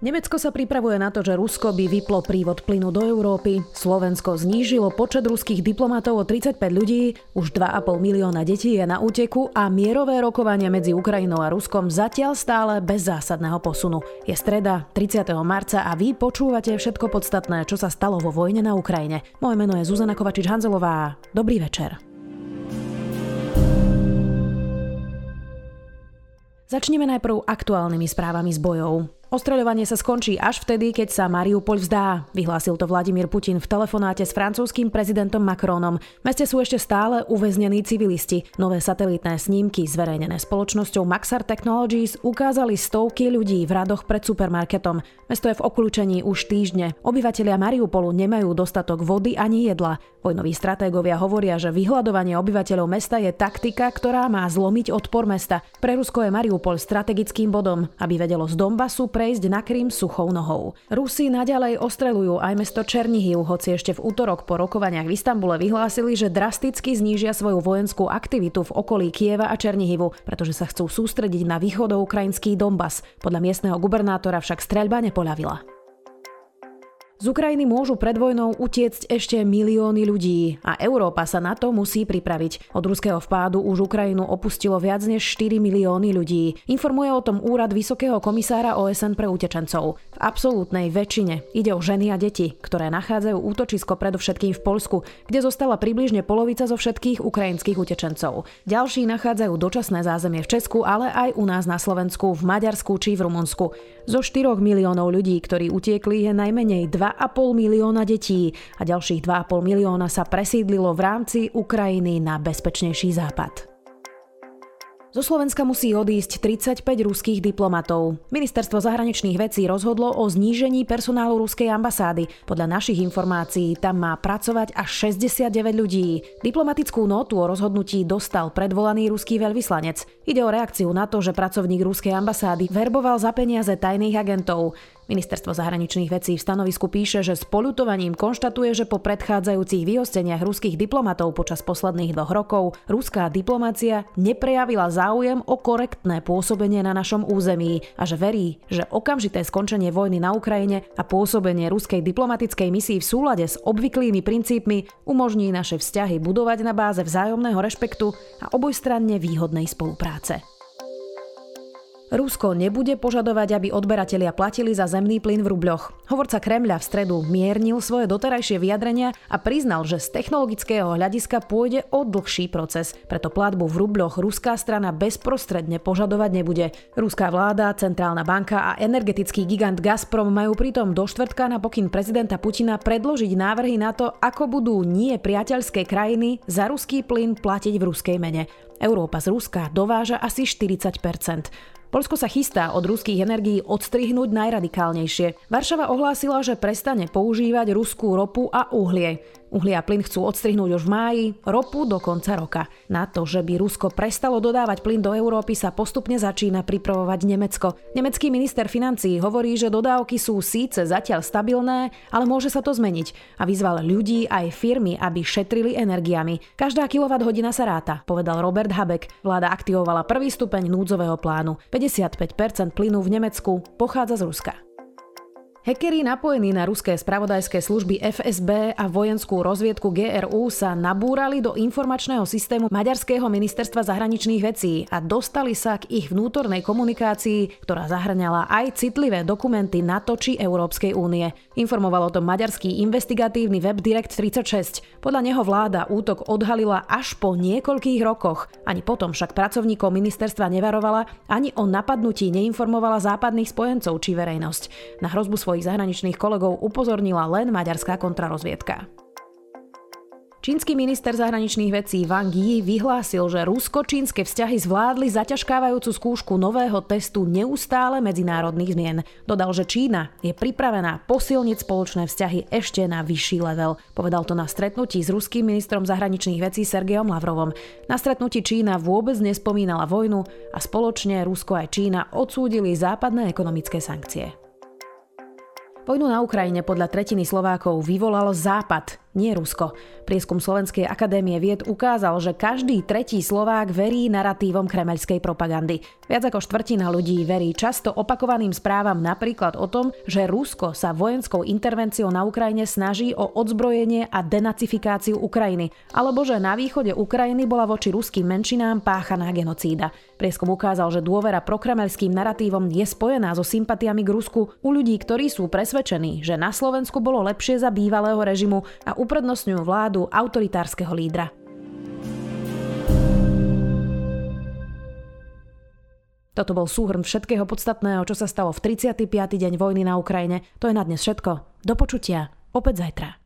Nemecko sa pripravuje na to, že Rusko by vyplo prívod plynu do Európy. Slovensko znížilo počet ruských diplomatov o 35 ľudí, už 2,5 milióna detí je na úteku a mierové rokovania medzi Ukrajinou a Ruskom zatiaľ stále bez zásadného posunu. Je streda 30. marca a vy počúvate všetko podstatné, čo sa stalo vo vojne na Ukrajine. Moje meno je Zuzana Kovačič-Hanzelová. Dobrý večer. Začneme najprv aktuálnymi správami z bojov. Ostreľovanie sa skončí až vtedy, keď sa Mariupol vzdá, vyhlásil to Vladimír Putin v telefonáte s francúzským prezidentom Macronom. V meste sú ešte stále uväznení civilisti. Nové satelitné snímky zverejnené spoločnosťou Maxar Technologies ukázali stovky ľudí v radoch pred supermarketom. Mesto je v okľúčení už týždne. Obyvatelia Mariupolu nemajú dostatok vody ani jedla. Vojnoví stratégovia hovoria, že vyhľadovanie obyvateľov mesta je taktika, ktorá má zlomiť odpor mesta. Pre Rusko je Mariupol strategickým bodom, aby vedelo z Donbasu prejsť na Krym suchou nohou. Rusi naďalej ostrelujú aj mesto Černihiv, hoci ešte v útorok po rokovaniach v Istambule vyhlásili, že drasticky znížia svoju vojenskú aktivitu v okolí Kieva a Černihivu, pretože sa chcú sústrediť na východoukrajinský Donbas. Podľa miestneho gubernátora však streľba nepoľavila. Z Ukrajiny môžu pred vojnou utiecť ešte milióny ľudí a Európa sa na to musí pripraviť. Od ruského vpádu už Ukrajinu opustilo viac než 4 milióny ľudí. Informuje o tom úrad Vysokého komisára OSN pre utečencov. V absolútnej väčšine ide o ženy a deti, ktoré nachádzajú útočisko predovšetkým v Polsku, kde zostala približne polovica zo všetkých ukrajinských utečencov. Ďalší nachádzajú dočasné zázemie v Česku, ale aj u nás na Slovensku, v Maďarsku či v Rumunsku. Zo 4 miliónov ľudí, ktorí utiekli, je najmenej 2 2,5 milióna detí a ďalších 2,5 milióna sa presídlilo v rámci Ukrajiny na bezpečnejší západ. Zo Slovenska musí odísť 35 ruských diplomatov. Ministerstvo zahraničných vecí rozhodlo o znížení personálu ruskej ambasády. Podľa našich informácií tam má pracovať až 69 ľudí. Diplomatickú notu o rozhodnutí dostal predvolaný ruský veľvyslanec. Ide o reakciu na to, že pracovník ruskej ambasády verboval za peniaze tajných agentov. Ministerstvo zahraničných vecí v stanovisku píše, že s polutovaním konštatuje, že po predchádzajúcich vyhosteniach ruských diplomatov počas posledných dvoch rokov ruská diplomácia neprejavila záujem o korektné pôsobenie na našom území a že verí, že okamžité skončenie vojny na Ukrajine a pôsobenie ruskej diplomatickej misii v súlade s obvyklými princípmi umožní naše vzťahy budovať na báze vzájomného rešpektu a obojstranne výhodnej spolupráce. Rusko nebude požadovať, aby odberatelia platili za zemný plyn v rubľoch. Hovorca Kremľa v stredu miernil svoje doterajšie vyjadrenia a priznal, že z technologického hľadiska pôjde o dlhší proces. Preto platbu v rubľoch ruská strana bezprostredne požadovať nebude. Ruská vláda, centrálna banka a energetický gigant Gazprom majú pritom do štvrtka na pokyn prezidenta Putina predložiť návrhy na to, ako budú nie priateľské krajiny za ruský plyn platiť v ruskej mene. Európa z Ruska dováža asi 40 Polsko sa chystá od ruských energií odstrihnúť najradikálnejšie. Varšava ohlásila, že prestane používať ruskú ropu a uhlie. Uhlie a plyn chcú odstrihnúť už v máji, ropu do konca roka. Na to, že by Rusko prestalo dodávať plyn do Európy sa postupne začína pripravovať Nemecko. Nemecký minister financií hovorí, že dodávky sú síce zatiaľ stabilné, ale môže sa to zmeniť a vyzval ľudí aj firmy, aby šetrili energiami. Každá kilowatt-hodina sa ráta, povedal Robert Habeck. Vláda aktivovala prvý stupeň núdzového plánu. 55% plynu v Nemecku pochádza z Ruska. Hackeri napojení na ruské spravodajské služby FSB a vojenskú rozviedku GRU sa nabúrali do informačného systému Maďarského ministerstva zahraničných vecí a dostali sa k ich vnútornej komunikácii, ktorá zahrňala aj citlivé dokumenty NATO či Európskej únie. Informoval o tom maďarský investigatívny web Direct 36. Podľa neho vláda útok odhalila až po niekoľkých rokoch. Ani potom však pracovníkov ministerstva nevarovala, ani o napadnutí neinformovala západných spojencov či verejnosť. Na hrozbu svojich zahraničných kolegov upozornila len maďarská kontrarozviedka. Čínsky minister zahraničných vecí Wang Yi vyhlásil, že rusko-čínske vzťahy zvládli zaťažkávajúcu skúšku nového testu neustále medzinárodných zmien. Dodal, že Čína je pripravená posilniť spoločné vzťahy ešte na vyšší level. Povedal to na stretnutí s ruským ministrom zahraničných vecí Sergejom Lavrovom. Na stretnutí Čína vôbec nespomínala vojnu a spoločne Rusko aj Čína odsúdili západné ekonomické sankcie. Vojnu na Ukrajine podľa tretiny Slovákov vyvolalo Západ. Nie Rusko. Prieskum Slovenskej akadémie vied ukázal, že každý tretí Slovák verí naratívom kremeľskej propagandy. Viac ako štvrtina ľudí verí často opakovaným správam napríklad o tom, že Rusko sa vojenskou intervenciou na Ukrajine snaží o odzbrojenie a denacifikáciu Ukrajiny, alebo že na východe Ukrajiny bola voči ruským menšinám páchaná genocída. Prieskum ukázal, že dôvera prokremeľským naratívom je spojená so sympatiami k Rusku u ľudí, ktorí sú presvedčení, že na Slovensku bolo lepšie za bývalého režimu a uprednostňujú vládu autoritárskeho lídra. Toto bol súhrn všetkého podstatného, čo sa stalo v 35. deň vojny na Ukrajine. To je na dnes všetko. Do počutia. Opäť zajtra.